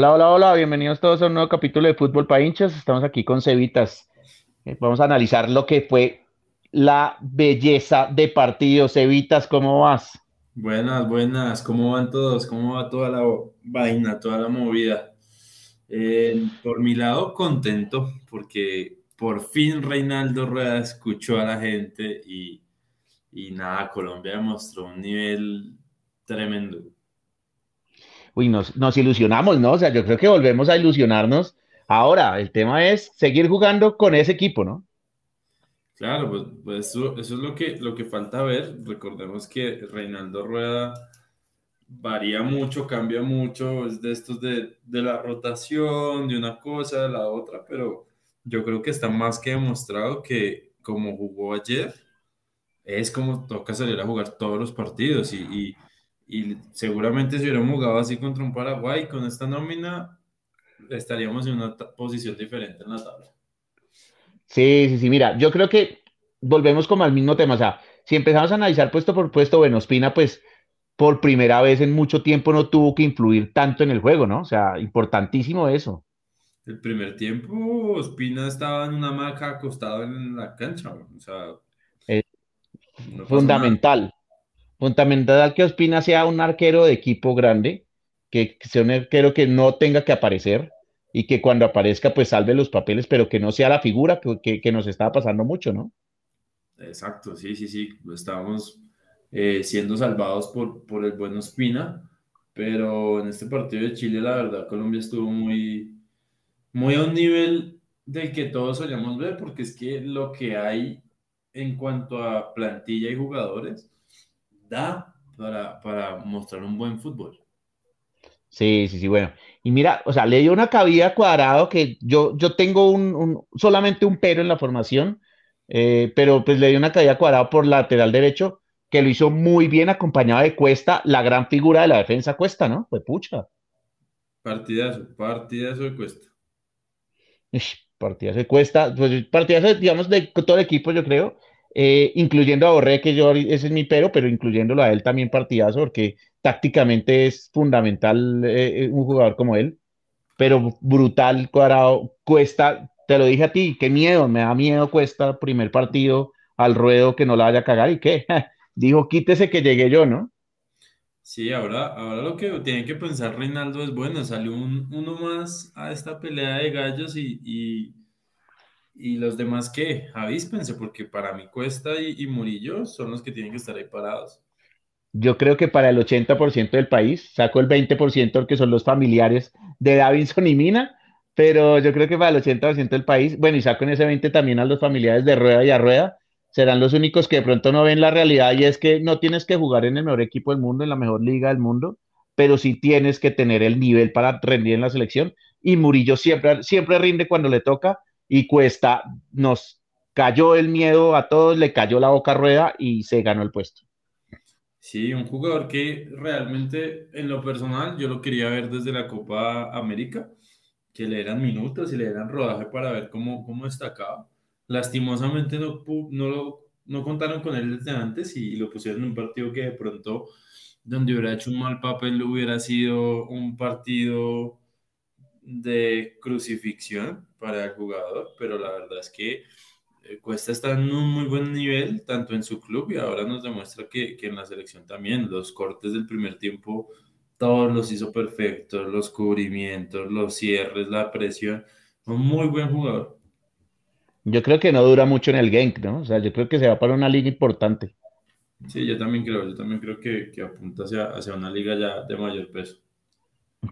Hola, hola, hola, bienvenidos todos a un nuevo capítulo de Fútbol para hinchas. Estamos aquí con Cevitas. Eh, Vamos a analizar lo que fue la belleza de partido. Cevitas, ¿cómo vas? Buenas, buenas, ¿cómo van todos? ¿Cómo va toda la vaina, toda la movida? Eh, por mi lado, contento porque por fin Reinaldo Rueda escuchó a la gente y, y nada, Colombia demostró un nivel tremendo. Uy, nos, nos ilusionamos, ¿no? O sea, yo creo que volvemos a ilusionarnos. Ahora, el tema es seguir jugando con ese equipo, ¿no? Claro, pues, pues eso, eso es lo que, lo que falta ver. Recordemos que Reinaldo Rueda varía mucho, cambia mucho, es de estos de, de la rotación, de una cosa, de la otra, pero yo creo que está más que demostrado que como jugó ayer, es como toca salir a jugar todos los partidos y, y, y seguramente si hubiéramos jugado así contra un Paraguay con esta nómina, estaríamos en una posición diferente en la tabla. Sí, sí, sí, mira, yo creo que volvemos como al mismo tema. O sea, si empezamos a analizar puesto por puesto, bueno, Ospina, pues por primera vez en mucho tiempo no tuvo que influir tanto en el juego, ¿no? O sea, importantísimo eso. El primer tiempo, Ospina estaba en una hamaca acostado en la cancha, o sea, no pasó nada. Fundamental. Que Ospina sea un arquero de equipo grande, que sea un arquero que no tenga que aparecer y que cuando aparezca pues salve los papeles, pero que no sea la figura que, que, que nos estaba pasando mucho, ¿no? Exacto, sí, sí, sí, estábamos eh, siendo salvados por, por el buen Ospina, pero en este partido de Chile, la verdad, Colombia estuvo muy, muy a un nivel del que todos solíamos ver, porque es que lo que hay en cuanto a plantilla y jugadores da para, para mostrar un buen fútbol. Sí, sí, sí, bueno. Y mira, o sea, le dio una cabida Cuadrado que yo, yo tengo un, un- solamente un pero en la formación, eh, pero pues le dio una cabida Cuadrado por lateral derecho, que lo hizo muy bien acompañado de Cuesta, la gran figura de la defensa Cuesta, ¿no? Pues pucha. Partidazo, partidazo de Cuesta. Ish, partidazo de Cuesta, pues partidazo, digamos, de todo el equipo, yo creo, eh, incluyendo a Borré, que yo, ese es mi pero, pero incluyéndolo a él también partidazo, porque tácticamente es fundamental eh, un jugador como él. pero brutal, cuadrado, cuesta, te lo dije a ti, qué miedo, me da miedo cuesta primer partido al ruedo que no la vaya a cagar y qué, dijo, quítese que llegué yo, ¿no? Sí, ahora, ahora lo que tiene que pensar Reinaldo es, bueno, salió un, uno más a esta pelea de gallos y, y, y los demás que avíspense, porque para mí Cuesta y, Murillo son los que tienen que estar ahí parados. Yo creo que para el 80% del país, saco el 20% que son los familiares de Davinson y Mina, pero yo creo que para el 80% del país, bueno, y saco en ese 20 también a los familiares de Rueda y a Rueda, serán los únicos que de pronto no ven la realidad y es que no tienes que jugar en el mejor equipo del mundo, en la mejor liga del mundo, pero sí tienes que tener el nivel para rendir en la selección y Murillo siempre, siempre rinde cuando le toca y Cuesta nos cayó el miedo a todos, le cayó la boca Rueda y se ganó el puesto. Sí, un jugador que realmente en lo personal yo lo quería ver desde la Copa América, que le eran minutos y le eran rodaje para ver cómo, cómo destacaba. Lastimosamente no, no, no contaron con él desde antes y lo pusieron en un partido que de pronto, donde hubiera hecho un mal papel, hubiera sido un partido de crucifixión para el jugador, pero la verdad es que eh, Cuesta está en un muy buen nivel, tanto en su club y ahora nos demuestra que, que en la selección también. Los cortes del primer tiempo, todos los hizo perfectos, los cubrimientos, los cierres, la presión. Un muy buen jugador. Yo creo que no dura mucho en el Genk, ¿no? O sea, yo creo que se va para una liga importante. Sí, yo también creo, yo también creo que, que apunta hacia, hacia una liga ya de mayor peso.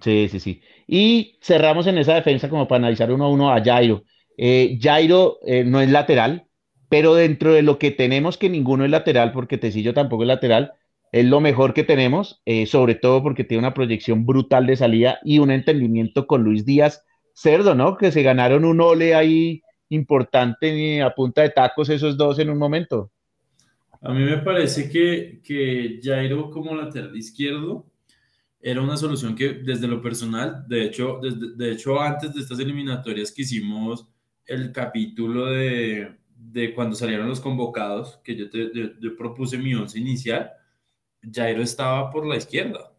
Sí, sí, sí. Y cerramos en esa defensa como para analizar uno a uno a Jairo. Eh, Jairo eh, no es lateral, pero dentro de lo que tenemos, que ninguno es lateral, porque Tecillo tampoco es lateral, es lo mejor que tenemos, eh, sobre todo porque tiene una proyección brutal de salida y un entendimiento con Luis Díaz Cerdo, ¿no? Que se ganaron un ole ahí importante a punta de tacos esos dos en un momento. A mí me parece que, que Jairo como lateral izquierdo era una solución que desde lo personal, de hecho, desde, de hecho antes de estas eliminatorias que hicimos el capítulo de, de cuando salieron los convocados, que yo, te, yo, yo propuse mi once inicial, Jairo estaba por la izquierda.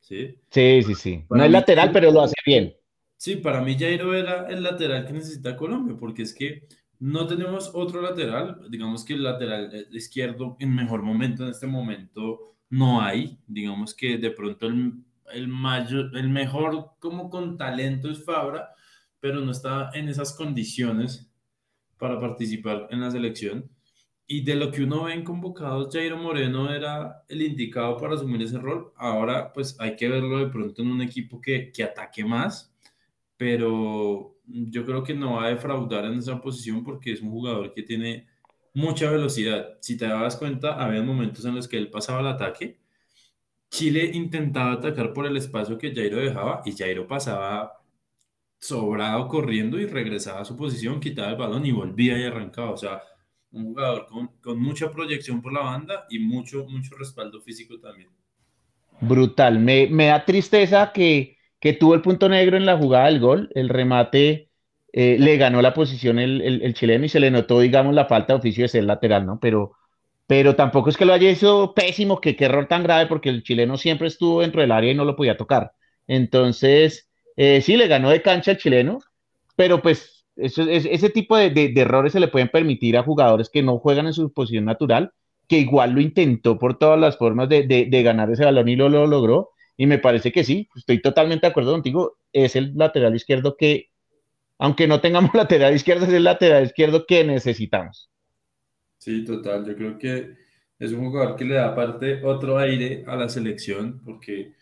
¿sí? Sí, sí, sí. no es lateral, pero lo hace bien. Sí, para mí Jairo era el lateral que necesita Colombia, porque es que no tenemos otro lateral, digamos que el lateral izquierdo en mejor momento en este momento no hay, digamos que de pronto el, el, mayor, el mejor como con talento es Fabra, pero no está en esas condiciones para participar en la selección. Y de lo que uno ve en convocados, Jairo Moreno era el indicado para asumir ese rol. Ahora, pues hay que verlo de pronto en un equipo que, que ataque más, pero yo creo que no va a defraudar en esa posición porque es un jugador que tiene mucha velocidad. Si te das cuenta, había momentos en los que él pasaba el ataque. Chile intentaba atacar por el espacio que Jairo dejaba y Jairo pasaba sobrado corriendo y regresaba a su posición, quitaba el balón y volvía y arrancaba. O sea, un jugador con, con, mucha proyección por la banda y mucho, mucho respaldo físico también. Brutal. Me, me da tristeza que, que, tuvo el punto negro en la jugada del gol. El remate eh, le ganó la posición el, el, chileno y se le notó, digamos, la falta de oficio de ser lateral, ¿no? Pero, pero tampoco es que lo haya hecho pésimo, que qué error tan grave, porque el chileno siempre estuvo dentro del área y no lo podía tocar. Entonces, eh, sí, le ganó de cancha el chileno, pero pues eso, es, ese tipo de, de, errores se le pueden permitir a jugadores que no juegan en su posición natural, que igual lo intentó por todas las formas de, de ganar ese balón y lo, lo, logró. Y me parece que sí, estoy totalmente de acuerdo contigo. Es el lateral izquierdo que, aunque no tengamos lateral izquierdo, es el lateral izquierdo que necesitamos. Sí, total. Yo creo que es un jugador que le da aparte otro aire a la selección, porque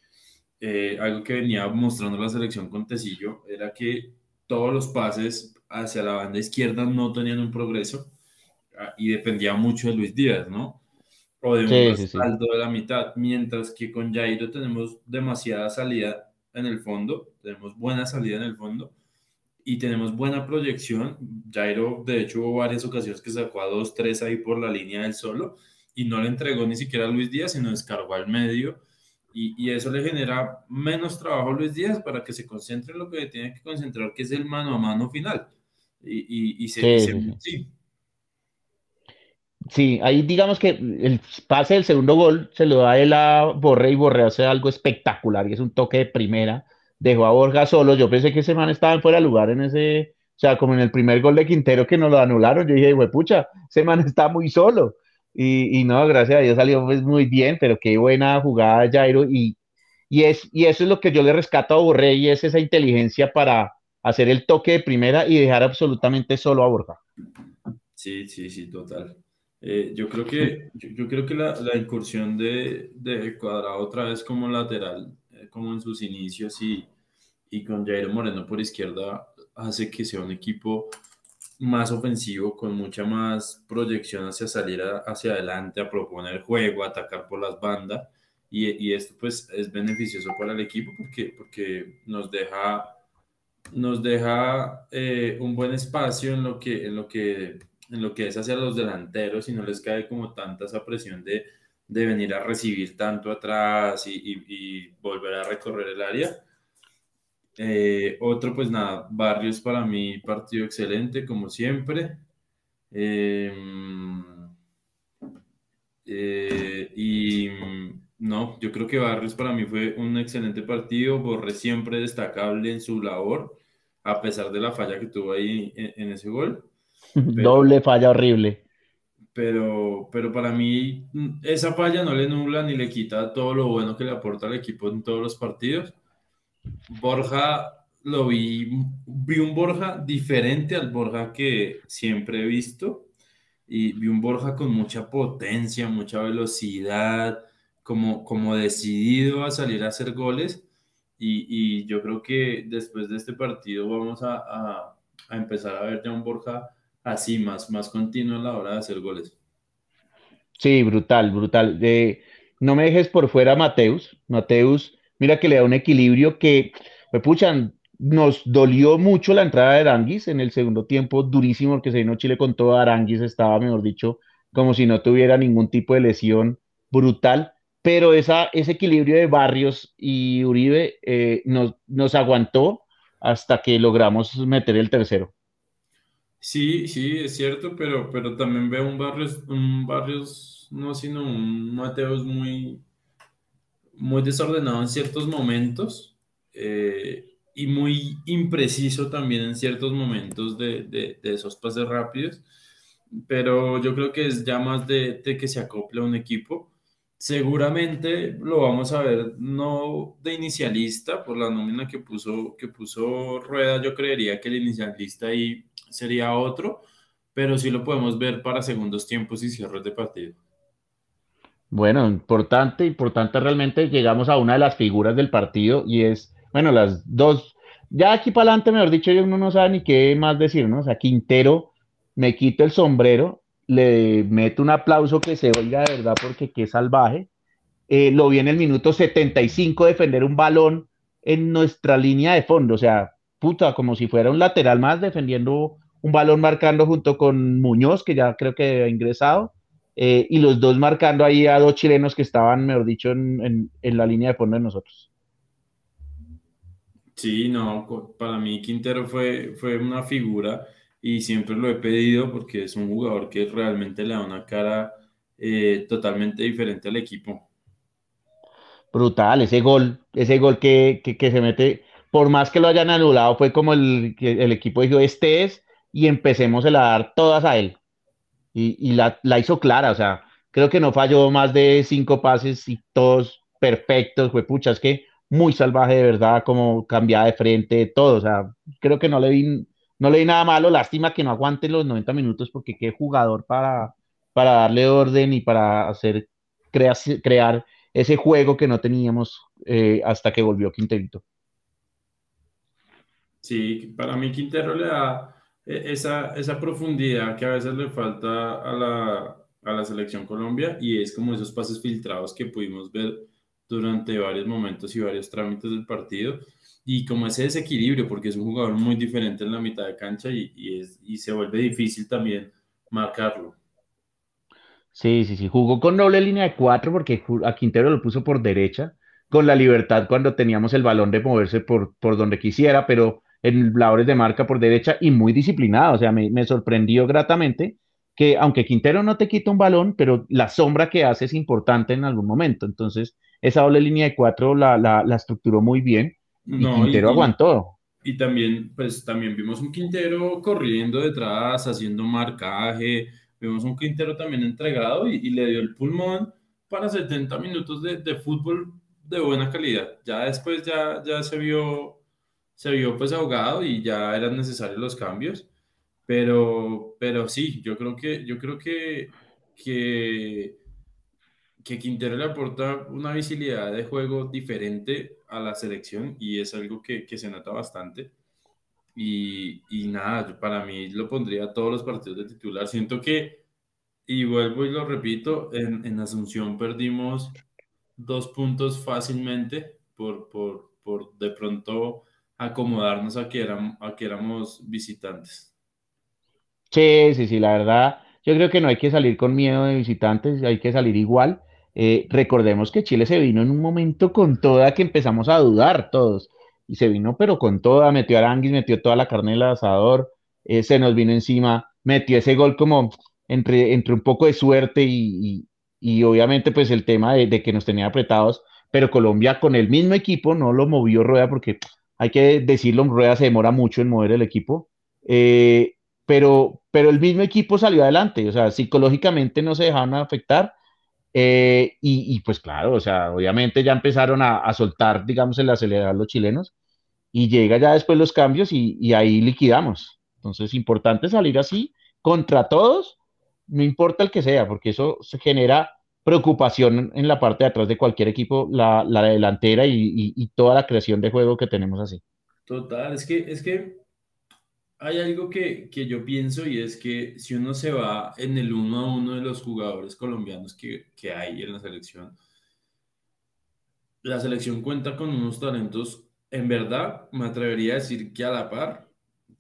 eh, algo que venía mostrando la selección con Tecillo era que todos los pases hacia la banda izquierda no tenían un progreso ah, y dependía mucho de Luis Díaz, ¿no? O de un respaldo de la mitad, mientras que con Jairo tenemos demasiada salida en el fondo, tenemos buena salida en el fondo y tenemos buena proyección. Jairo, de hecho, hubo varias ocasiones que sacó a dos, tres ahí por la línea del solo y no le entregó ni siquiera a Luis Díaz, sino descargó al medio y, eso le genera menos trabajo a Luis Díaz para que se concentre en lo que tiene que concentrar, que es el mano a mano final. Y, se, sí, sí, sí. ahí digamos que el pase del segundo gol se lo da él a Borré y Borré hace algo espectacular y es un toque de primera. Dejó a Borja solo. Yo pensé que ese man estaba en fuera de lugar en ese, o sea, como en el primer gol de Quintero que nos lo anularon. Yo dije, pucha, ese man está muy solo. Y, no, gracias a Dios salió pues muy bien, pero qué buena jugada Jairo. Y, y, es, y eso es lo que yo le rescato a Borré y es esa inteligencia para hacer el toque de primera y dejar absolutamente solo a Borja. Sí, sí, sí, total. Eh, yo creo que, yo, creo que la, la incursión de, de, Cuadrado otra vez como lateral, como en sus inicios y, y con Jairo Moreno por izquierda, hace que sea un equipo más ofensivo, con mucha más proyección hacia salir hacia adelante, a proponer juego, a atacar por las bandas. Y, y, esto pues es beneficioso para el equipo porque, porque nos deja, nos deja eh, un buen espacio en lo, que, en, lo que, en lo que es hacia los delanteros y no les cae como tanta esa presión de, de venir a recibir tanto atrás y, volver a recorrer el área eh, otro, pues nada, Barrios para mí partido excelente, como siempre. Eh, eh, y no, yo creo que Barrios para mí fue un excelente partido, Borré siempre destacable en su labor, a pesar de la falla que tuvo ahí en, ese gol. Doble falla horrible. Pero, pero para mí esa falla no le nubla ni le quita todo lo bueno que le aporta al equipo en todos los partidos. Borja lo vi, vi un Borja diferente al Borja que siempre he visto y vi un Borja con mucha potencia, mucha velocidad, como, como decidido a salir a hacer goles y, yo creo que después de este partido vamos a, empezar a ver ya un Borja así, más, más continuo a la hora de hacer goles. Sí, brutal, brutal. Eh, no me dejes por fuera Mateus. Mateus mira que le da un equilibrio que, me puchan, nos dolió mucho la entrada de Aranguis en el segundo tiempo, durísimo, porque se vino Chile con todo Aranguis, estaba, mejor dicho, como si no tuviera ningún tipo de lesión brutal, pero esa, ese equilibrio de Barrios y Uribe eh, nos, nos aguantó hasta que logramos meter el tercero. Sí, sí, es cierto, pero, pero también veo un Barrios, un Barrios, no, sino un Mateos muy, muy desordenado en ciertos momentos eh, y muy impreciso también en ciertos momentos de, de, esos pases rápidos, pero yo creo que es ya más de, de que se acople a un equipo. Seguramente lo vamos a ver no de inicialista por la nómina que puso, que puso Rueda, yo creería que el inicialista ahí sería otro, pero sí lo podemos ver para segundos tiempos y cierres de partido. Bueno, importante, importante realmente llegamos a una de las figuras del partido y es, bueno, las dos, ya aquí para adelante, mejor dicho, uno no sabe ni qué más decir, ¿no? O sea, Quintero, me quito el sombrero, le meto un aplauso que se oiga de verdad porque qué salvaje. Eh, lo vi en el minuto 75 defender un balón en nuestra línea de fondo, o sea, puta, como si fuera un lateral más defendiendo un balón marcando junto con Muñoz, que ya creo que ha ingresado eh, y los dos marcando ahí a dos chilenos que estaban, mejor dicho, en, la línea de fondo de nosotros. Sí, no, para mí Quintero fue, fue una figura y siempre lo he pedido porque es un jugador que realmente le da una cara eh, totalmente diferente al equipo. Brutal, ese gol, ese gol que, se mete, por más que lo hayan anulado, fue como el, el equipo dijo, este es, y empecemos a dar todas a él y, la, hizo clara, o sea, creo que no falló más de cinco pases y todos perfectos, fue pucha, es que muy salvaje de verdad, como cambiada de frente, todo, o sea, creo que no le vi, no le vi nada malo, lástima que no aguante los 90 minutos porque qué jugador para, para darle orden y para hacer, crear, ese juego que no teníamos eh, hasta que volvió Quinterito. Sí, para mí Quintero le da e, esa, esa profundidad que a veces le falta a la, a la selección Colombia y es como esos pases filtrados que pudimos ver durante varios momentos y varios trámites del partido y como ese desequilibrio porque es un jugador muy diferente en la mitad de cancha y, y, es, y se vuelve difícil también marcarlo. Sí, sí, sí, jugó con doble línea de cuatro porque a Quintero lo puso por derecha, con la libertad cuando teníamos el balón de moverse por, por donde quisiera, pero en labores de marca por derecha y muy disciplinado. O sea, me, sorprendió gratamente que aunque Quintero no te quita un balón, pero la sombra que hace es importante en algún momento. Entonces, esa doble línea de cuatro la, la, estructuró muy bien y Quintero aguantó. Y también, pues también vimos un Quintero corriendo detrás, haciendo marcaje, vimos un Quintero también entregado y, le dio el pulmón para 70 minutos de, de, fútbol de buena calidad. Ya después ya, ya se vio se vio pues ahogado y ya eran necesarios los cambios. Pero, pero sí, yo creo que, yo creo que, que, que Quintero le aporta una visibilidad de juego diferente a la selección y es algo que, que se nota bastante. Y, y, nada, para mí lo pondría a todos los partidos de titular. Siento que, y vuelvo y lo repito, en, en Asunción perdimos dos puntos fácilmente por, por, por de pronto acomodarnos a que, éramos, a que éramos visitantes. Sí, sí, sí, la verdad, yo creo que no hay que salir con miedo de visitantes, hay que salir igual. Eh, recordemos que Chile se vino en un momento con toda que empezamos a dudar todos, y se vino pero con toda, metió Aranguis, metió toda la carne del asador, eh, se nos vino encima, metió ese gol como entre, entre un poco de suerte y, y, obviamente pues el tema de, que nos tenía apretados, pero Colombia con el mismo equipo no lo movió Rueda porque hay que decirlo, Rueda se demora mucho en mover el equipo, eh, pero, pero el mismo equipo salió adelante, o sea, psicológicamente no se dejaron afectar. Eh, y, pues claro, o sea, obviamente ya empezaron a, soltar, digamos, el acelerar los chilenos y llega ya después los cambios y, y ahí liquidamos. Entonces, importante salir así contra todos, no importa el que sea, porque eso se genera preocupación en la parte de atrás de cualquier equipo, la, delantera y, toda la creación de juego que tenemos así. Total, es que, es que hay algo que, yo pienso y es que si uno se va en el uno a uno de los jugadores colombianos que, hay en la selección, la selección cuenta con unos talentos, en verdad, me atrevería a decir que a la par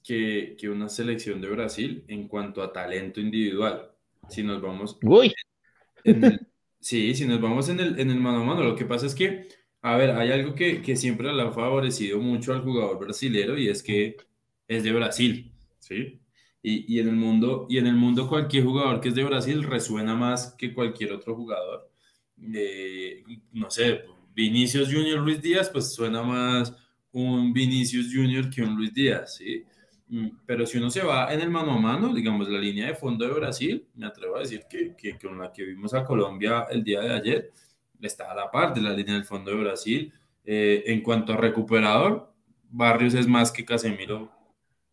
que, que una selección de Brasil en cuanto a talento individual. Si nos vamos Uy. Sí, si nos vamos en el, en el mano a mano, lo que pasa es que, a ver, hay algo que, que siempre le ha favorecido mucho al jugador brasilero y es que es de Brasil, ¿sí? Y, y, en el mundo, y en el mundo cualquier jugador que es de Brasil resuena más que cualquier otro jugador. no sé, Vinicius Junior Luis Díaz, pues suena más un Vinicius Junior que un Luis Díaz, ¿sí? Mm, pero si uno se va en el mano a mano, digamos, la línea de fondo de Brasil, me atrevo a decir que, que con la que vimos a Colombia el día de ayer, está a la par de la línea del fondo de Brasil. Eh, en cuanto a recuperador, Barrios es más que Casemiro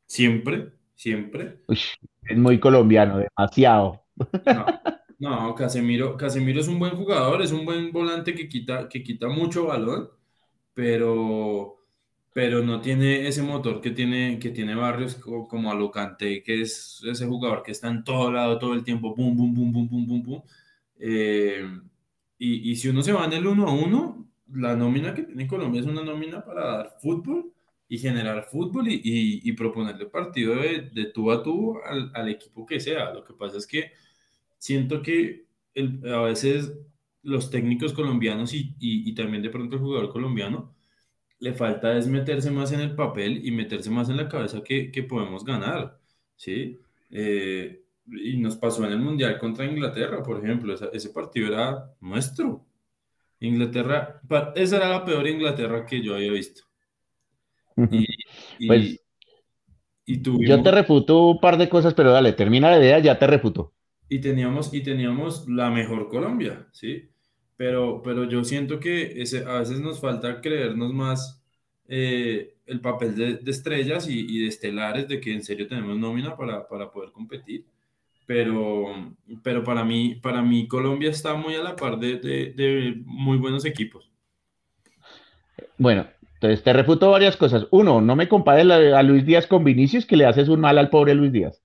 siempre, siempre. es muy colombiano, demasiado. No, Casemiro, Casemiro es un buen jugador, es un buen volante que quita, que quita mucho balón, pero pero no tiene ese motor que tiene, que tiene Barrios como Alucante, que es ese jugador que está en todo lado todo el tiempo, boom, boom, boom, boom, boom, boom, boom. Eh, y, y, si uno se va en el 1 a 1, la nómina que tiene Colombia es una nómina para dar fútbol y generar fútbol y, y, y proponerle partido de, de, tú a tú al, al, equipo que sea. Lo que pasa es que siento que a veces los técnicos colombianos y también de pronto el jugador colombiano le falta es meterse más en el papel y meterse más en la cabeza que, que podemos ganar, ¿sí? Eh, y nos pasó en el Mundial contra Inglaterra, por ejemplo, ese partido era nuestro. Inglaterra, esa era la peor Inglaterra que yo había visto. Y, pues, y tuvimos, yo te refuto un par de cosas, pero dale, termina la idea, ya te refuto. Y teníamos, y teníamos la mejor Colombia, ¿sí? pero, pero yo siento que ese, a veces nos falta creernos más eh, el papel de, estrellas y, de estelares, de que en serio tenemos nómina para, para poder competir. Pero, pero para, mí, para mí Colombia está muy a la par de, de, muy buenos equipos. Bueno, entonces te refuto varias cosas. Uno, no me compares a Luis Díaz con Vinicius, que le haces un mal al pobre Luis Díaz.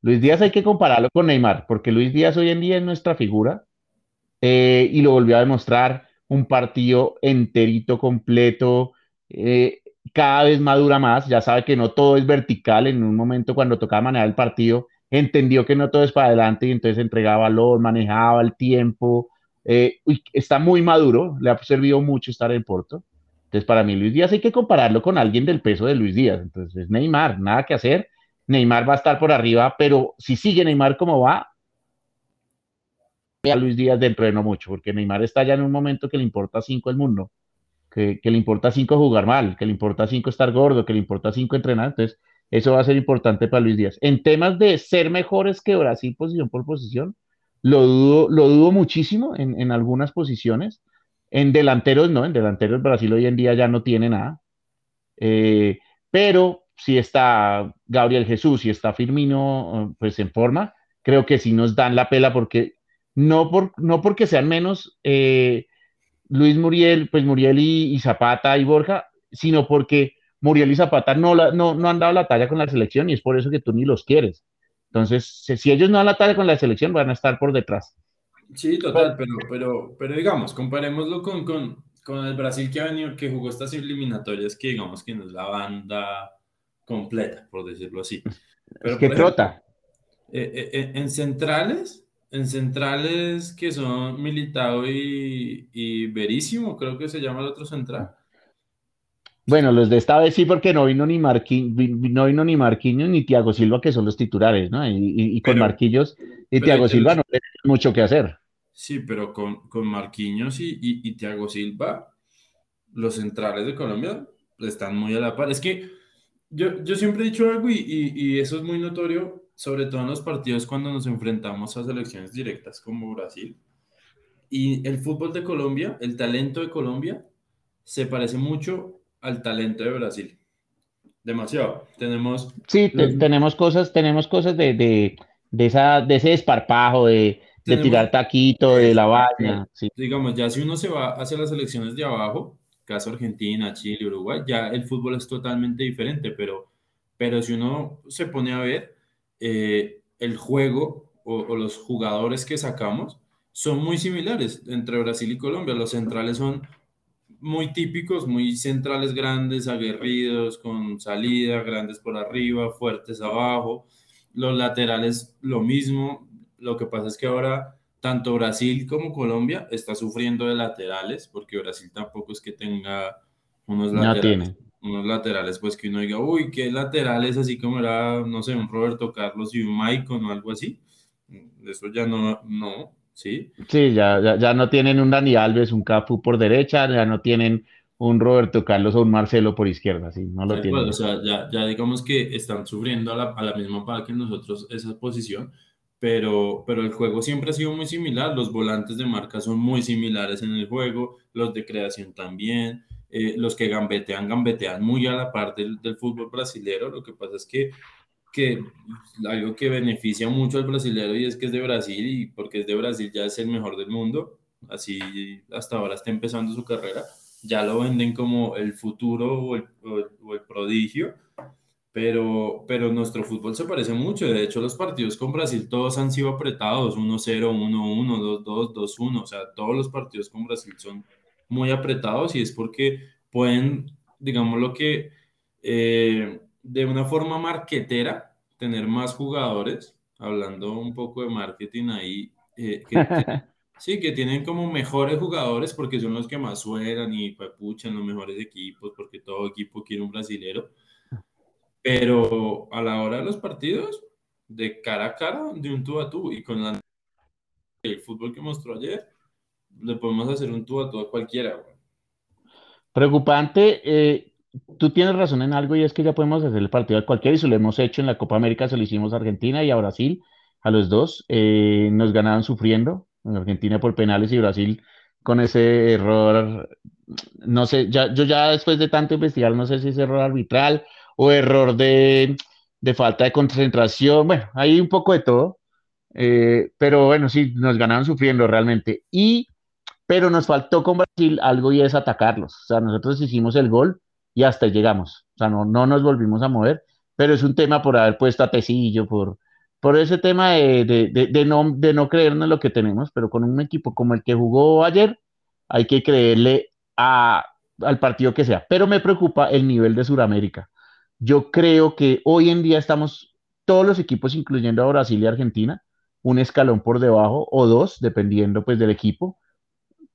Luis Díaz hay que compararlo con Neymar, porque Luis Díaz hoy en día es nuestra figura eh, y lo volvió a demostrar. Un partido enterito, completo, eh, cada vez madura más. Ya sabe que no todo es vertical. En un momento, cuando tocaba manejar el partido, entendió que no todo es para adelante y entonces entregaba valor, manejaba el tiempo. Eh, está muy maduro, le ha servido mucho estar en Porto. Entonces, para mí, Luis Díaz hay que compararlo con alguien del peso de Luis Díaz. Entonces, Neymar, nada que hacer. Neymar va a estar por arriba, pero si sigue Neymar como va, a Luis Díaz dentro de no mucho, porque Neymar está ya en un momento que le importa cinco el mundo, que, le importa cinco jugar mal, que le importa cinco estar gordo, que le importa cinco entrenar, entonces eso va a ser importante para Luis Díaz. En temas de ser mejores que Brasil posición por posición, lo dudo, lo dudo muchísimo en, algunas posiciones. En delanteros no, en delanteros Brasil hoy en día ya no tiene nada. Eh, pero si está Gabriel Jesús, si está Firmino, pues en forma, creo que sí nos dan la pela porque no, por, no porque sean menos eh, Luis Muriel, pues Muriel y, Zapata y Borja, sino porque Muriel y Zapata no, no, no, han dado la talla con la selección y es por eso que tú ni los quieres. Entonces, si, ellos no dan la talla con la selección, van a estar por detrás. Sí, total, pero, pero, pero digamos, comparémoslo con, con, con el Brasil que ha venido, que jugó estas eliminatorias, que digamos que no es la banda completa, por decirlo así. Pero, es que trota. Eh, eh, en centrales, en centrales que son Militao y, y Verísimo, creo que se llama el otro central. Bueno, los de esta vez sí, porque no vino ni Marquinhos, no vino ni Marquinhos ni Tiago Silva, que son los titulares, ¿no? Y, con Marquillos y Tiago Silva no tiene mucho que hacer. Sí, pero con, con Marquinhos y, y, Tiago Silva, los centrales de Colombia están muy a la par. Es que yo, yo siempre he dicho algo y, eso es muy notorio sobre todo en los partidos cuando nos enfrentamos a selecciones directas como Brasil. Y el fútbol de Colombia, el talento de Colombia, se parece mucho al talento de Brasil. Demasiado. Tenemos. Sí, tenemos cosas, tenemos cosas de, de, de, esa, de ese desparpajo, de, de tirar taquito, de la vaina. Digamos, ya si uno se va hacia las selecciones de abajo, caso Argentina, Chile, Uruguay, ya el fútbol es totalmente diferente, pero, pero si uno se pone a ver, eh, el juego o, los jugadores que sacamos son muy similares entre Brasil y Colombia. Los centrales son muy típicos, muy centrales grandes, aguerridos, con salida, grandes por arriba, fuertes abajo. Los laterales lo mismo. Lo que pasa es que ahora tanto Brasil como Colombia está sufriendo de laterales, porque Brasil tampoco es que tenga unos laterales unos laterales, pues que uno diga, uy, qué laterales, así como era, no sé, un Roberto Carlos y un Maicon o algo así. Eso ya no, no. ¿sí? Sí, ya, ya, ya no tienen un Dani Alves, un Cafu por derecha, ya no tienen un Roberto Carlos o un Marcelo por izquierda, sí, no lo tienen. o sea, ya, ya digamos que están sufriendo a la, a la misma par que nosotros esa posición, pero, pero el juego siempre ha sido muy similar, los volantes de marca son muy similares en el juego, los de creación también, eh, los que gambetean, gambetean muy a la par del, del fútbol brasilero, lo que pasa es que que algo que beneficia mucho al brasilero y es que es de Brasil y porque es de Brasil ya es el mejor del mundo, así hasta ahora está empezando su carrera, ya lo venden como el futuro o el, o el, o el prodigio, pero, pero nuestro fútbol se parece mucho, de hecho los partidos con Brasil todos han sido apretados, 1-0, 1-1, 2-2, 2-1, o sea, todos los partidos con Brasil son muy apretados y es porque pueden, digamos lo que... Eh, de una forma marquetera, tener más jugadores, hablando un poco de marketing ahí, eh, que, sí, que tienen como mejores jugadores porque son los que más suenan y puchan los mejores equipos, porque todo equipo quiere un brasilero. Pero a la hora de los partidos, de cara a cara, de un tú a tú, y con la, el fútbol que mostró ayer, le podemos hacer un tú a tú a cualquiera. Güey. Preocupante, eh, tú tienes razón en algo y es que ya podemos hacer el partido de cualquiera y se lo hemos hecho en la Copa América, se lo hicimos a Argentina y a Brasil, a los dos. Eh, nos ganaban sufriendo, en Argentina por penales y Brasil con ese error, no sé, ya, yo ya después de tanto investigar, no sé si es error arbitral o error de, de falta de concentración, bueno, hay un poco de todo, eh, pero bueno, sí, nos ganaban sufriendo realmente. Y, pero nos faltó con Brasil algo y es atacarlos. O sea, nosotros hicimos el gol y hasta llegamos. O sea, no, no nos volvimos a mover, pero es un tema por haber puesto a Tecillo, por, por ese tema de, de, de, de no, de no creernos lo que tenemos, pero con un equipo como el que jugó ayer, hay que creerle a, al partido que sea. Pero me preocupa el nivel de Sudamérica. Yo creo que hoy en día estamos todos los equipos, incluyendo a Brasil y Argentina, un escalón por debajo o dos, dependiendo pues del equipo,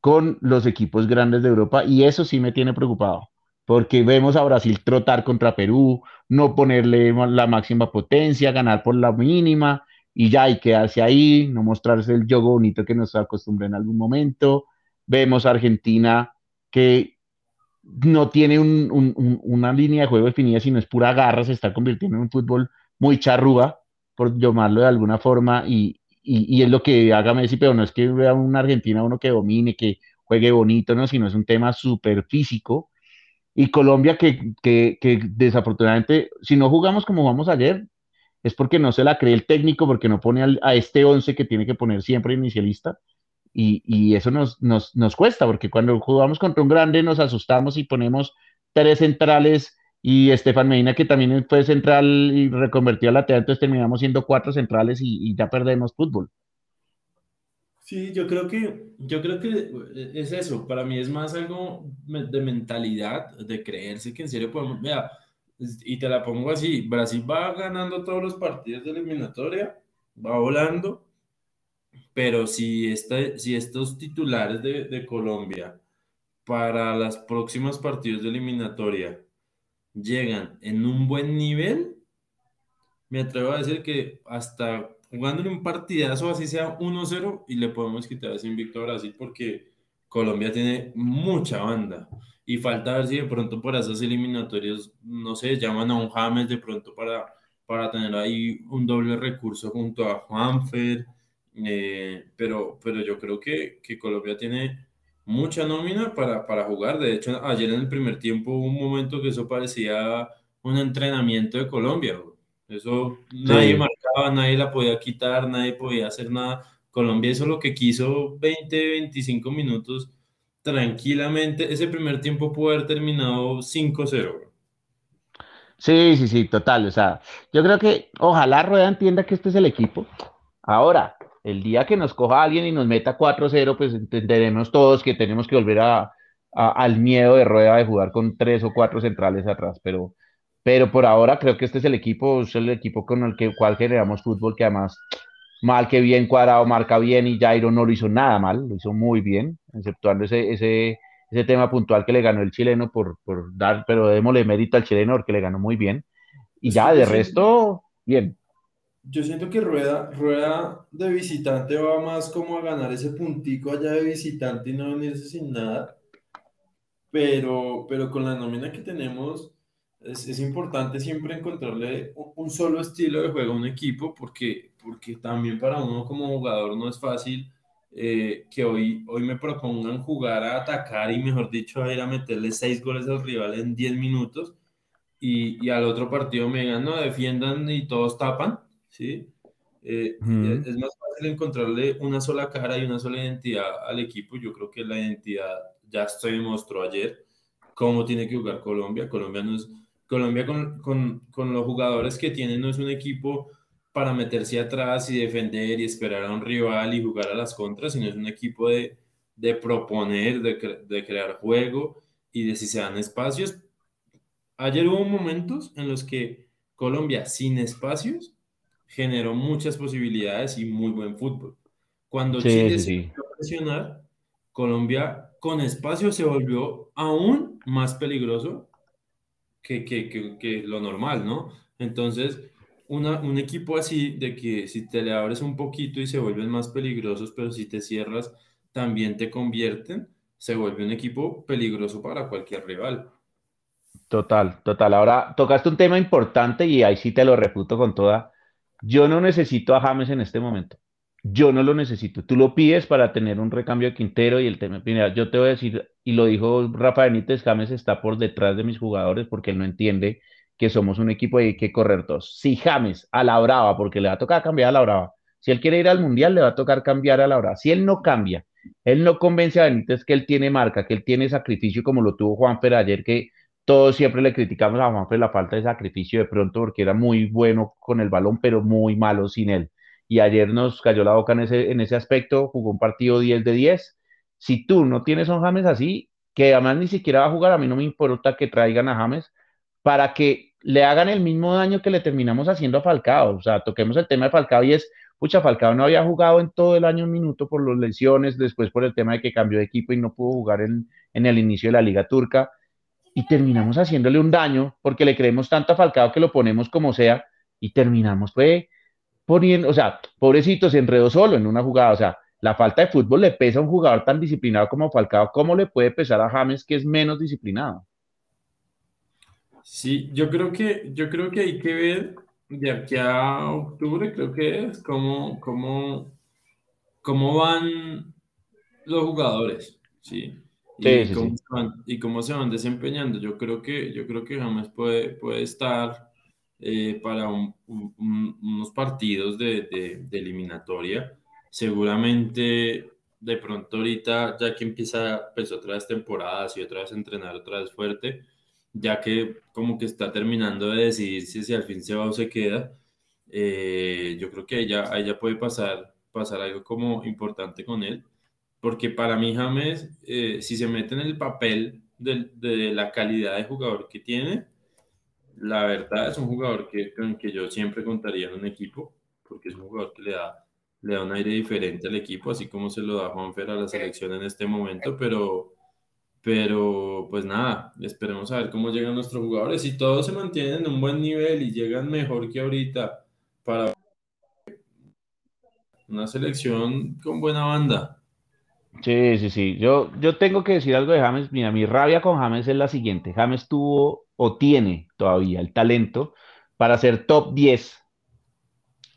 con los equipos grandes de Europa y eso sí me tiene preocupado porque vemos a Brasil trotar contra Perú, no ponerle la máxima potencia, ganar por la mínima y ya y quedarse ahí, no mostrarse el juego bonito que nos acostumbré en algún momento. Vemos a Argentina que no tiene un, un, una línea de juego definida, sino es pura garra, se está convirtiendo en un fútbol muy charrúa, por llamarlo de alguna forma, y, y, es lo que haga Messi, pero no es que vea una Argentina uno que domine, que juegue bonito, no, sino es un tema súper físico y Colombia que, desafortunadamente, si no jugamos como jugamos ayer, es porque no se la cree el técnico, porque no pone a este 11 que tiene que poner siempre inicialista. Y, y eso nos, nos, nos, cuesta, porque cuando jugamos contra un grande nos asustamos y ponemos tres centrales y Estefan Medina, que también fue central y reconvertido a lateral, entonces terminamos siendo cuatro centrales y, y ya perdemos fútbol. Sí, yo creo que, yo creo que es eso. Para mí es más algo de mentalidad, de creerse que en serio podemos. Vea, y te la pongo así: Brasil va ganando todos los partidos de eliminatoria, va volando, pero si, esta, si estos titulares de, Colombia para las próximas partidos de eliminatoria llegan en un buen nivel, me atrevo a decir que hasta jugándole un partidazo, así sea 1-0, y le podemos quitar ese invicto a Brasil porque Colombia tiene mucha banda. Y falta ver si de pronto por esas eliminatorias, no sé, llaman a un James de pronto para, para tener ahí un doble recurso junto a Juanfer. Eh, pero, pero yo creo que, que Colombia tiene mucha nómina para, para jugar. De hecho, ayer en el primer tiempo hubo un momento que eso parecía un entrenamiento de Colombia. Eso nadie sí. marcaba, nadie la podía quitar, nadie podía hacer nada. Colombia hizo lo que quiso 20, 25 minutos tranquilamente. Ese primer tiempo pudo haber terminado 5-0. Sí, sí, sí, total. O sea, yo creo que ojalá Rueda entienda que este es el equipo. Ahora, el día que nos coja alguien y nos meta 4-0, pues entenderemos todos que tenemos que volver a, a, al miedo de Rueda de jugar con tres o cuatro centrales atrás. Pero pero por ahora creo que este es el equipo, es el equipo con el que, cual generamos fútbol, que además, mal que bien cuadrado, marca bien y Jairo no lo hizo nada mal, lo hizo muy bien, exceptuando ese, ese, ese tema puntual que le ganó el chileno por, por dar, pero démosle mérito al chileno porque le ganó muy bien. Y ya, de resto, bien. Yo siento que Rueda, Rueda de visitante va más como a ganar ese puntico allá de visitante y no venirse sin nada. Pero, pero con la nómina que tenemos, es, es importante siempre encontrarle un, un, solo estilo de juego a un equipo, porque, porque también para uno como jugador no es fácil eh, que hoy, hoy me propongan jugar a atacar y, mejor dicho, a ir a meterle seis goles al rival en 10 minutos y, y al otro partido me digan, no, defiendan y todos tapan ¿sí? Eh, Es más fácil encontrarle una sola cara y una sola identidad al equipo. Yo creo que la identidad ya se demostró ayer cómo tiene que jugar Colombia. Colombia, no es, Colombia con, con, con los jugadores que tiene no es un equipo para meterse atrás y defender y esperar a un rival y jugar a las contras, sino es un equipo de, de proponer, de, de, crear juego y de si se dan espacios. Ayer hubo momentos en los que Colombia sin espacios generó muchas posibilidades y muy buen fútbol. Cuando Chile se volvió a presionar, Colombia con espacio se volvió aún más peligroso que, que, que, que lo normal, ¿no? Entonces, una, un equipo así, de que si te le abres un poquito y se vuelven más peligrosos, pero si te cierras, también te convierten, se vuelve un equipo peligroso para cualquier rival. Total, total. Ahora tocaste un tema importante y ahí sí te lo refuto con toda yo no necesito a James en este momento. Yo no lo necesito. Tú lo pides para tener un recambio de Quintero y el tema. Yo te voy a decir, y lo dijo Rafa Benítez, James está por detrás de mis jugadores porque él no entiende que somos un equipo y hay que correr todos. Si James a la brava, porque le va a tocar cambiar a la brava, si él quiere ir al mundial, le va a tocar cambiar a la brava. Si él no cambia, él no convence a Benítez que él tiene marca, que él tiene sacrificio como lo tuvo Juan Fer ayer, que todos siempre le criticamos a Juanfe la falta de sacrificio de pronto porque era muy bueno con el balón, pero muy malo sin él. Y ayer nos cayó la boca en ese, en ese aspecto, jugó un partido 10 de 10. Si tú no tienes a un James así, que además ni siquiera va a jugar, a mí no me importa que traigan a James para que le hagan el mismo daño que le terminamos haciendo a Falcao. O sea, toquemos el tema de Falcao y es, pucha, Falcao no había jugado en todo el año un minuto por las lesiones, después por el tema de que cambió de equipo y no pudo jugar en, en el inicio de la Liga Turca y terminamos haciéndole un daño porque le creemos tanto a Falcao que lo ponemos como sea y terminamos pues poniendo, o sea, pobrecito se enredó solo en una jugada, o sea, la falta de fútbol le pesa a un jugador tan disciplinado como Falcao, ¿cómo le puede pesar a James que es menos disciplinado? Sí, yo creo que, yo creo que hay que ver de aquí a octubre, creo que es, cómo, cómo, cómo van los jugadores, ¿sí? Y, cómo Se van, desempeñando. Yo creo que, yo creo que James puede, puede estar eh, para unos partidos de, de, eliminatoria. Seguramente de pronto ahorita, ya que empieza pues, otra vez temporadas y otra vez entrenar otra vez fuerte, ya que como que está terminando de decidir si al fin se va o se queda, eh, yo creo que ella, ella puede pasar, pasar algo como importante con él porque para mí James, eh, si se mete en el papel de, la calidad de jugador que tiene, la verdad es un jugador que, con que yo siempre contaría en un equipo, porque es un jugador que le da, le da un aire diferente al equipo, así como se lo da Juanfer a la selección en este momento, pero, pero pues nada, esperemos a ver cómo llegan nuestros jugadores. Si todos se mantienen en un buen nivel y llegan mejor que ahorita para una selección con buena banda. Sí, sí, sí. Yo, yo tengo que decir algo de James. Mira, mi rabia con James es la siguiente. James tuvo o tiene todavía el talento para ser top 10.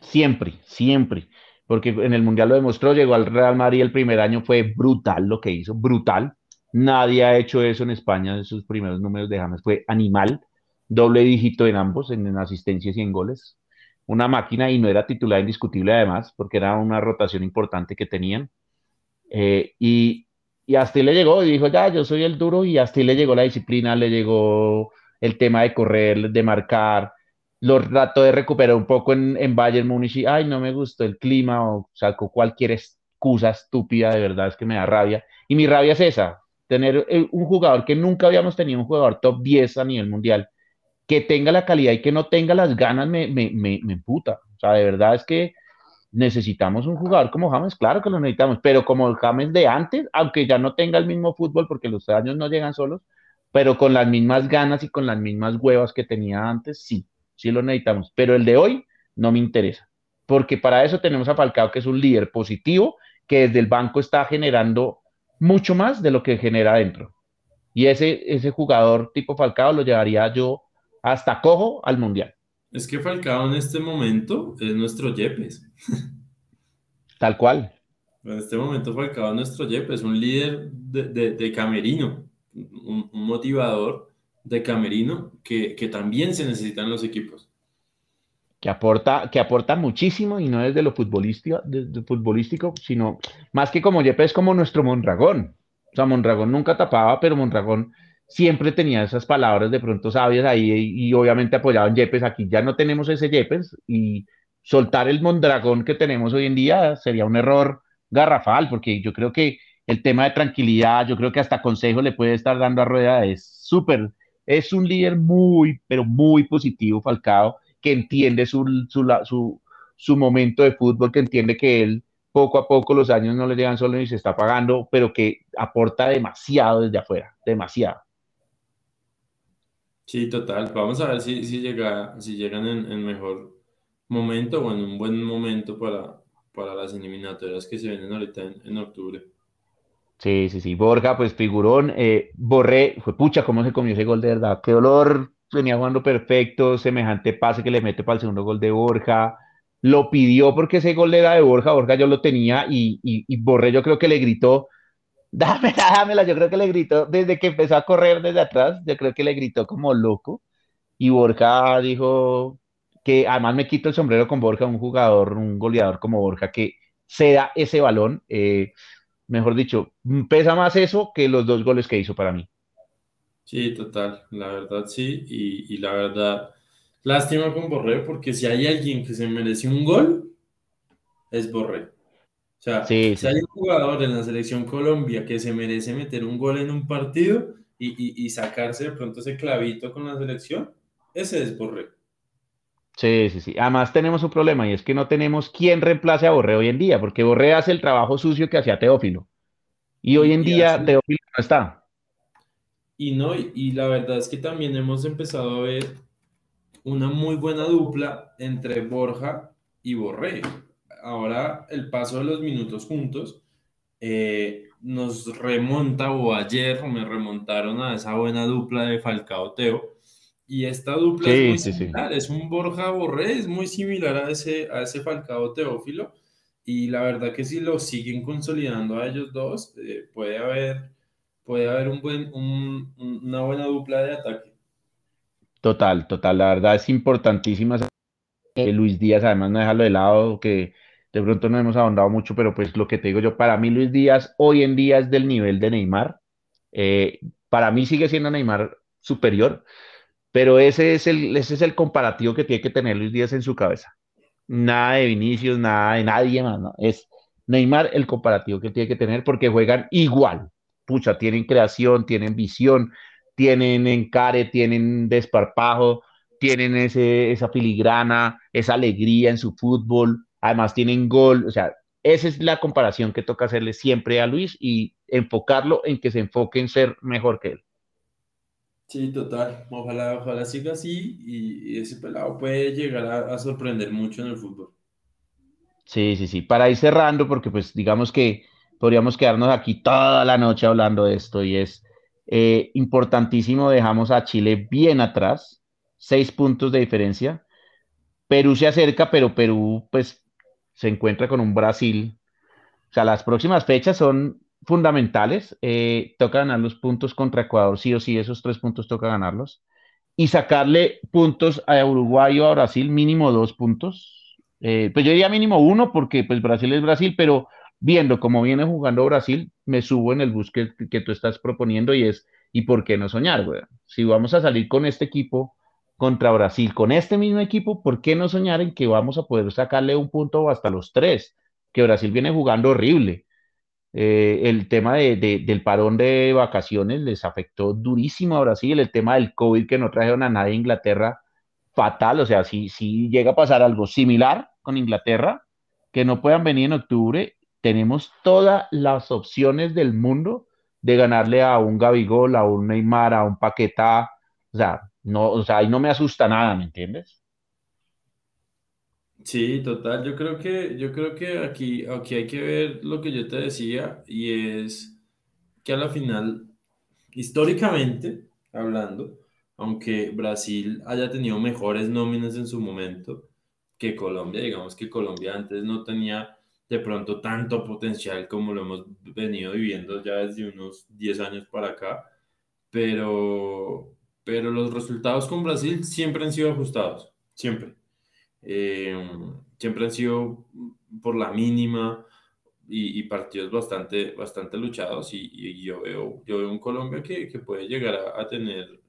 Siempre, siempre. Porque en el Mundial lo demostró, llegó al Real Madrid el primer año, fue brutal lo que hizo, brutal. Nadie ha hecho eso en España, en sus primeros números de James. Fue animal, doble dígito en ambos, en, en asistencias y en goles. Una máquina y no era titular indiscutible además, porque era una rotación importante que tenían eh, y, y hasta le llegó y dijo, ya, yo soy el duro y hasta le llegó la disciplina, le llegó el tema de correr, de marcar, lo trató de recuperar un poco en, en Bayern Múnich y, ay, no me gustó el clima o sacó cualquier excusa estúpida, de verdad es que me da rabia. Y mi rabia es esa, tener eh, un jugador que nunca habíamos tenido, un jugador top 10 a nivel mundial, que tenga la calidad y que no tenga las ganas, me, me, me, me emputa. O sea, de verdad es que necesitamos un jugador como James, claro que lo necesitamos, pero como el James de antes, aunque ya no tenga el mismo fútbol porque los años no llegan solos, pero con las mismas ganas y con las mismas huevas que tenía antes, sí, sí lo necesitamos, pero el de hoy no me interesa. porque para eso tenemos a Falcao, que es un líder positivo, que desde el banco está generando mucho más de lo que genera dentro. Y ese, ese jugador tipo Falcao lo llevaría yo hasta cojo al Mundial. Es que Falcao en este momento es nuestro Yepes. Tal cual. En este momento Falcao es nuestro Yepes, un líder de, camerino, un, motivador de camerino que, que también se necesitan los equipos que aporta, que aporta muchísimo y no desde lo futbolístico, desde futbolístico, sino más que como Yepes, como nuestro Mondragón. O sea, Mondragón nunca tapaba, pero Mondragón siempre tenía esas palabras de pronto sabias ahí y, obviamente apoyaban Yepes. Aquí ya no tenemos ese Yepes y soltar el Mondragón que tenemos hoy en día sería un error garrafal, porque yo creo que el tema de tranquilidad, yo creo que hasta consejo le puede estar dando a Rueda, es súper, es un líder muy, pero muy positivo, Falcao que entiende su, su, su, momento de fútbol, que entiende que él poco a poco los años no le llegan solo ni se está pagando, pero que aporta demasiado desde afuera, demasiado. Sí, total. Vamos a ver si, si, llega, si llegan en, en, mejor momento o en un buen momento para, para las eliminatorias que se vienen ahorita en, en octubre. Sí, sí, sí. Borja, pues figurón. Eh, Borré, fue pucha, cómo se comió ese gol de verdad. Qué dolor venía jugando perfecto, semejante pase que le mete para el segundo gol de Borja. Lo pidió porque ese gol era de Borja, Borja yo lo tenía y, y, Borré yo creo que le gritó, dámela, dámela, yo creo que le gritó desde que empezó a correr desde atrás, yo creo que le gritó como loco. Y Borja dijo que además me quito el sombrero con Borja, un jugador, un goleador como Borja que se da ese balón. Eh, mejor dicho, pesa más eso que los dos goles que hizo para mí. Sí, total, la verdad sí, y, la verdad, lástima con Borré, porque si hay alguien que se merece un gol, es Borré. O sea, si hay un jugador en la selección Colombia que se merece meter un gol en un partido y, y, sacarse de pronto ese clavito con la selección, ese es Borré. Sí, sí, sí. Además tenemos un problema y es que no tenemos quién reemplace a Borré hoy en día, porque Borré hace el trabajo sucio que hacía Teófilo. Y hoy en día Teófilo no está. Y no, y, la verdad es que también hemos empezado a ver una muy buena dupla entre Borja y Borré. Ahora el paso de los minutos juntos eh, nos remonta, o ayer me remontaron a esa buena dupla de Falcao Teo. Y esta dupla es muy similar, es un Borja Borré, es muy similar a ese, a ese Falcao Teófilo. Y la verdad que si lo siguen consolidando a ellos dos, eh, puede haber puede haber un buen, una buena dupla de ataque. Total, total, la verdad es importantísima. Luis Díaz, además, no dejarlo de lado, que de pronto no hemos ahondado mucho, pero pues lo que te digo yo, para mí Luis Díaz hoy en día es del nivel de Neymar. Eh, para mí sigue siendo Neymar superior, pero ese es, el, ese es el comparativo que tiene que tener Luis Díaz en su cabeza. Nada de Vinicius, nada de nadie más, ¿no? Es Neymar el comparativo que tiene que tener porque juegan igual pucha, tienen creación, tienen visión, tienen encare, tienen desparpajo, tienen ese, esa filigrana, esa alegría en su fútbol, además tienen gol, o sea, esa es la comparación que toca hacerle siempre a Luis y enfocarlo en que se enfoque en ser mejor que él. Sí, total. Ojalá, ojalá siga así y, ese pelado puede llegar a, a, sorprender mucho en el fútbol. Sí, sí, sí. Para ir cerrando, porque pues digamos que podríamos quedarnos aquí toda la noche hablando de esto y es eh, importantísimo, dejamos a Chile bien atrás, seis puntos de diferencia. Perú se acerca, pero Perú pues se encuentra con un Brasil. O sea, las próximas fechas son fundamentales. Eh, toca ganar los puntos contra Ecuador, sí o sí, esos tres puntos toca ganarlos. Y sacarle puntos a Uruguay o a Brasil, mínimo dos puntos. Eh, pues yo diría mínimo uno, porque pues Brasil es Brasil, pero viendo cómo viene jugando Brasil, me subo en el bus que, tú estás proponiendo y es, ¿y por qué no soñar, güey? Si vamos a salir con este equipo contra Brasil, con este mismo equipo, ¿por qué no soñar en que vamos a poder sacarle un punto hasta los tres? Que Brasil viene jugando horrible. Eh, el tema del parón de vacaciones les afectó durísimo a Brasil, el tema del COVID que no trajeron a nadie a Inglaterra, fatal, o sea, si, si llega a pasar algo similar con Inglaterra, que no puedan venir en octubre, tenemos todas las opciones del mundo de ganarle a un Gabigol, a un Neymar, a un Paquetá. O sea, no, o sea, ahí no me asusta nada, ¿me entiendes? Sí, total. Yo creo que, yo creo que aquí, aquí hay que ver lo que yo te decía y es que a la final, históricamente hablando, aunque Brasil haya tenido mejores nóminas en su momento que Colombia, digamos que Colombia antes no tenía de pronto tanto potencial como lo hemos venido viviendo ya desde unos 10 años para acá, pero, pero los resultados con Brasil siempre han sido ajustados, siempre. Eh, siempre han sido por la mínima y, partidos bastante, bastante luchados y, yo, veo, yo veo un Colombia que, que puede llegar a, a tener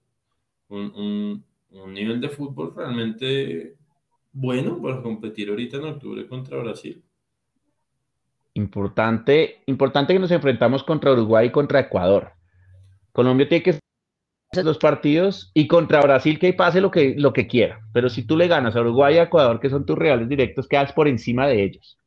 un, un, un, nivel de fútbol realmente bueno para competir ahorita en octubre contra Brasil. Importante, importante que nos enfrentamos contra Uruguay y contra Ecuador. Colombia tiene que los partidos y contra Brasil que pase lo que, lo que quiera. Pero si tú le ganas a Uruguay y a Ecuador, que son tus rivales directos, quedas por encima de ellos.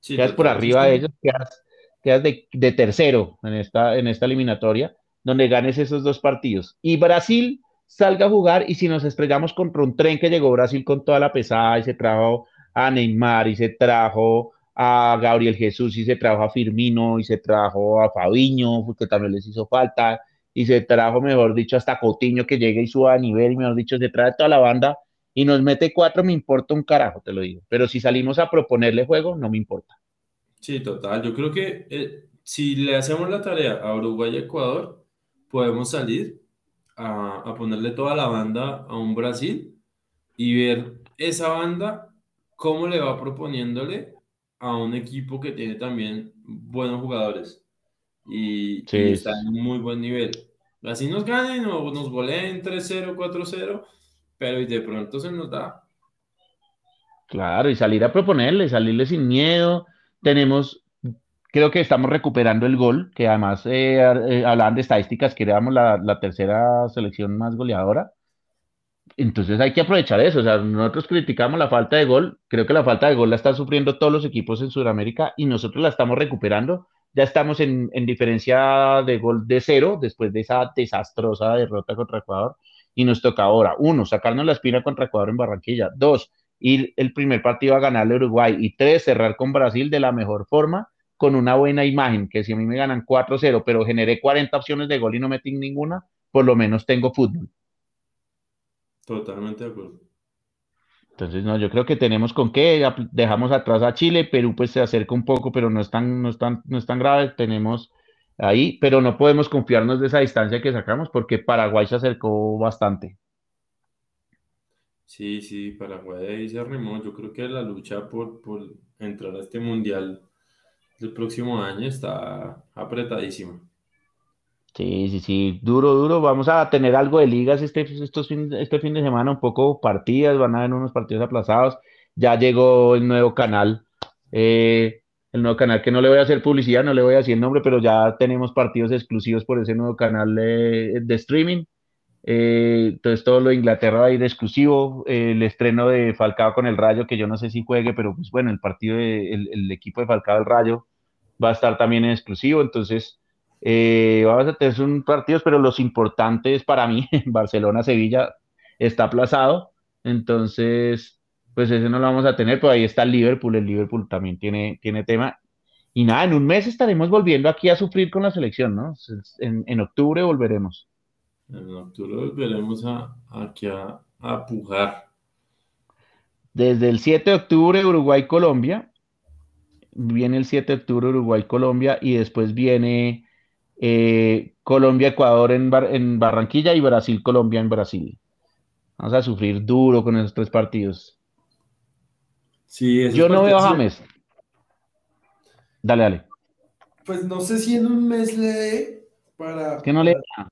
Sí, Quedas por arriba de ellos, quedas, quedas de, de tercero en esta, en esta eliminatoria, donde ganes esos dos partidos. Y Brasil salga a jugar y si nos estrellamos contra un tren que llegó Brasil con toda la pesada y se trajo a Neymar y se trajo a Gabriel Jesús y se trajo a Firmino y se trajo a Fabiño, porque también les hizo falta y se trajo, mejor dicho, hasta Coutinho que llegue y suba a nivel, y mejor dicho, se trae toda la banda y nos mete cuatro, me importa un carajo, te lo digo. Pero si salimos a proponerle juego, no me importa. Sí, total. Yo creo que eh, si le hacemos la tarea a Uruguay y Ecuador, podemos salir a, a ponerle toda la banda a un Brasil y ver esa banda cómo le va proponiéndole a un equipo que tiene también buenos jugadores y, y Sí, está en un muy buen nivel. Así nos ganen o nos goleen tres cero cuatro cero pero y de pronto se nos da. claro, y salir a proponerle, salirle sin miedo. Tenemos, creo que estamos recuperando el gol, que además eh, eh, hablaban de estadísticas, que éramos la, la tercera selección más goleadora. Entonces hay que aprovechar eso. O sea, nosotros criticamos la falta de gol. Creo que la falta de gol la están sufriendo todos los equipos en Sudamérica y nosotros la estamos recuperando. Ya estamos en, en diferencia de gol de cero después de esa desastrosa derrota contra Ecuador. Y nos toca ahora, uno, sacarnos la espina contra Ecuador en Barranquilla. Dos, ir el primer partido a ganarle a Uruguay. Y tres, cerrar con Brasil de la mejor forma, con una buena imagen. Que si a mí me ganan cuatro cero pero generé 40 opciones de gol y no metí ninguna, por lo menos tengo fútbol. Totalmente de acuerdo. Entonces, no, yo creo que tenemos con qué, dejamos atrás a Chile, Perú pues se acerca un poco, pero no es tan, no es tan, no es tan grave, tenemos ahí, pero no podemos confiarnos de esa distancia que sacamos porque Paraguay se acercó bastante. Sí, sí, Paraguay ahí se arrimó. Yo creo que la lucha por, por entrar a este mundial del próximo año está apretadísima. Sí, sí, sí, duro, duro, vamos a tener algo de ligas este, estos fin, este fin de semana, un poco partidas, van a haber unos partidos aplazados, ya llegó el nuevo canal, eh, el nuevo canal que no le voy a hacer publicidad, no le voy a decir el nombre, pero ya tenemos partidos exclusivos por ese nuevo canal de streaming. Eh, entonces todo lo de Inglaterra va a ir exclusivo. Eh, el estreno de Falcao con el Rayo, que yo no sé si juegue, pero pues bueno, el partido de, el, el equipo de Falcao del Rayo va a estar también en exclusivo. Entonces eh, vamos a tener un partidos, pero los importantes para mí, Barcelona-Sevilla, está aplazado. Entonces, pues ese no lo vamos a tener, pero ahí está el Liverpool. El Liverpool también tiene, tiene tema. Y nada, en un mes estaremos volviendo aquí a sufrir con la selección, ¿no? En, en octubre volveremos. En octubre volveremos a, aquí a, a pujar. Desde el 7 de octubre Uruguay-Colombia, viene el 7 de octubre Uruguay-Colombia y después viene eh, Colombia-Ecuador en, Bar en, Barranquilla y Brasil-Colombia en Brasil. Vamos a sufrir duro con esos tres partidos. Sí, Yo no veo a. James. Dale, dale. Pues no sé si en un mes le dé Es para, que no le... para,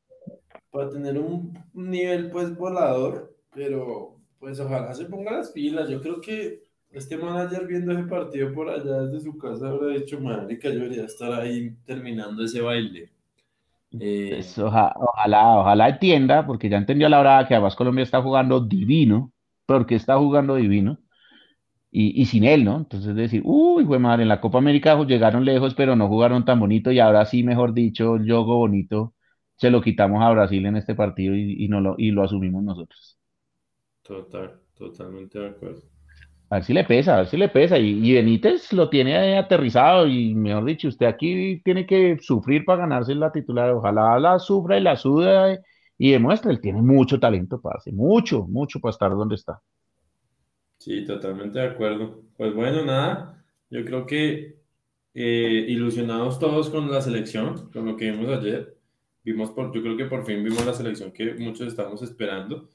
para tener un nivel pues volador, pero pues ojalá se ponga las pilas. Yo creo que este manager viendo ese partido por allá desde su casa habrá dicho, marica, yo debería estar ahí terminando ese baile. Eh, Pues, oja- ojalá, ojalá entienda, porque ya entendió a la hora que además Colombia está jugando divino, porque está jugando divino. y, y sin él, ¿no? Entonces decir, uy, güey, madre, en la Copa América llegaron lejos, pero no jugaron tan bonito y ahora sí, mejor dicho, el juego bonito se lo quitamos a Brasil en este partido y, y, no lo, y lo asumimos nosotros. total, totalmente de acuerdo. A ver si le pesa, a ver si le pesa. Y, Benítez lo tiene aterrizado y, mejor dicho, usted aquí tiene que sufrir para ganarse la titular. Ojalá la sufra y la suda y demuestre. Él tiene mucho talento para hacer, mucho, mucho para estar donde está. Sí, totalmente de acuerdo. Pues bueno, nada, yo creo que eh, ilusionados todos con la selección, con lo que vimos ayer. Vimos por, yo creo que por fin vimos la selección que muchos estamos esperando.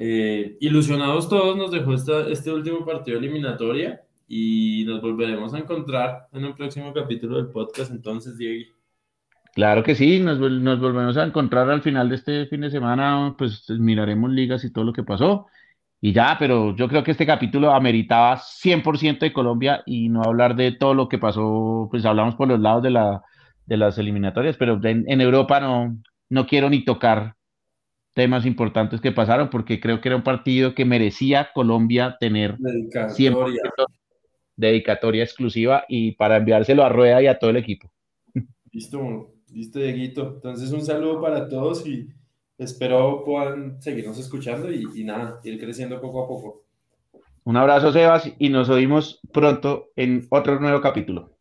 Eh, ilusionados todos nos dejó esta, este último partido eliminatoria y nos volveremos a encontrar en un próximo capítulo del podcast. Entonces, Diego. Claro que sí, nos, nos, volvemos a encontrar al final de este fin de semana, pues miraremos ligas y todo lo que pasó. Y ya, pero yo creo que este capítulo ameritaba 100% de Colombia y no hablar de todo lo que pasó, pues hablamos por los lados de, la, de las eliminatorias, pero en, en Europa no, no quiero ni tocar temas importantes que pasaron, porque creo que era un partido que merecía Colombia tener dedicatoria. dedicatoria exclusiva y para enviárselo a Rueda y a todo el equipo. Listo, listo, Dieguito. Entonces, un saludo para todos y espero puedan seguirnos escuchando y, y nada, ir creciendo poco a poco. Un abrazo, Sebas, y nos oímos pronto en otro nuevo capítulo.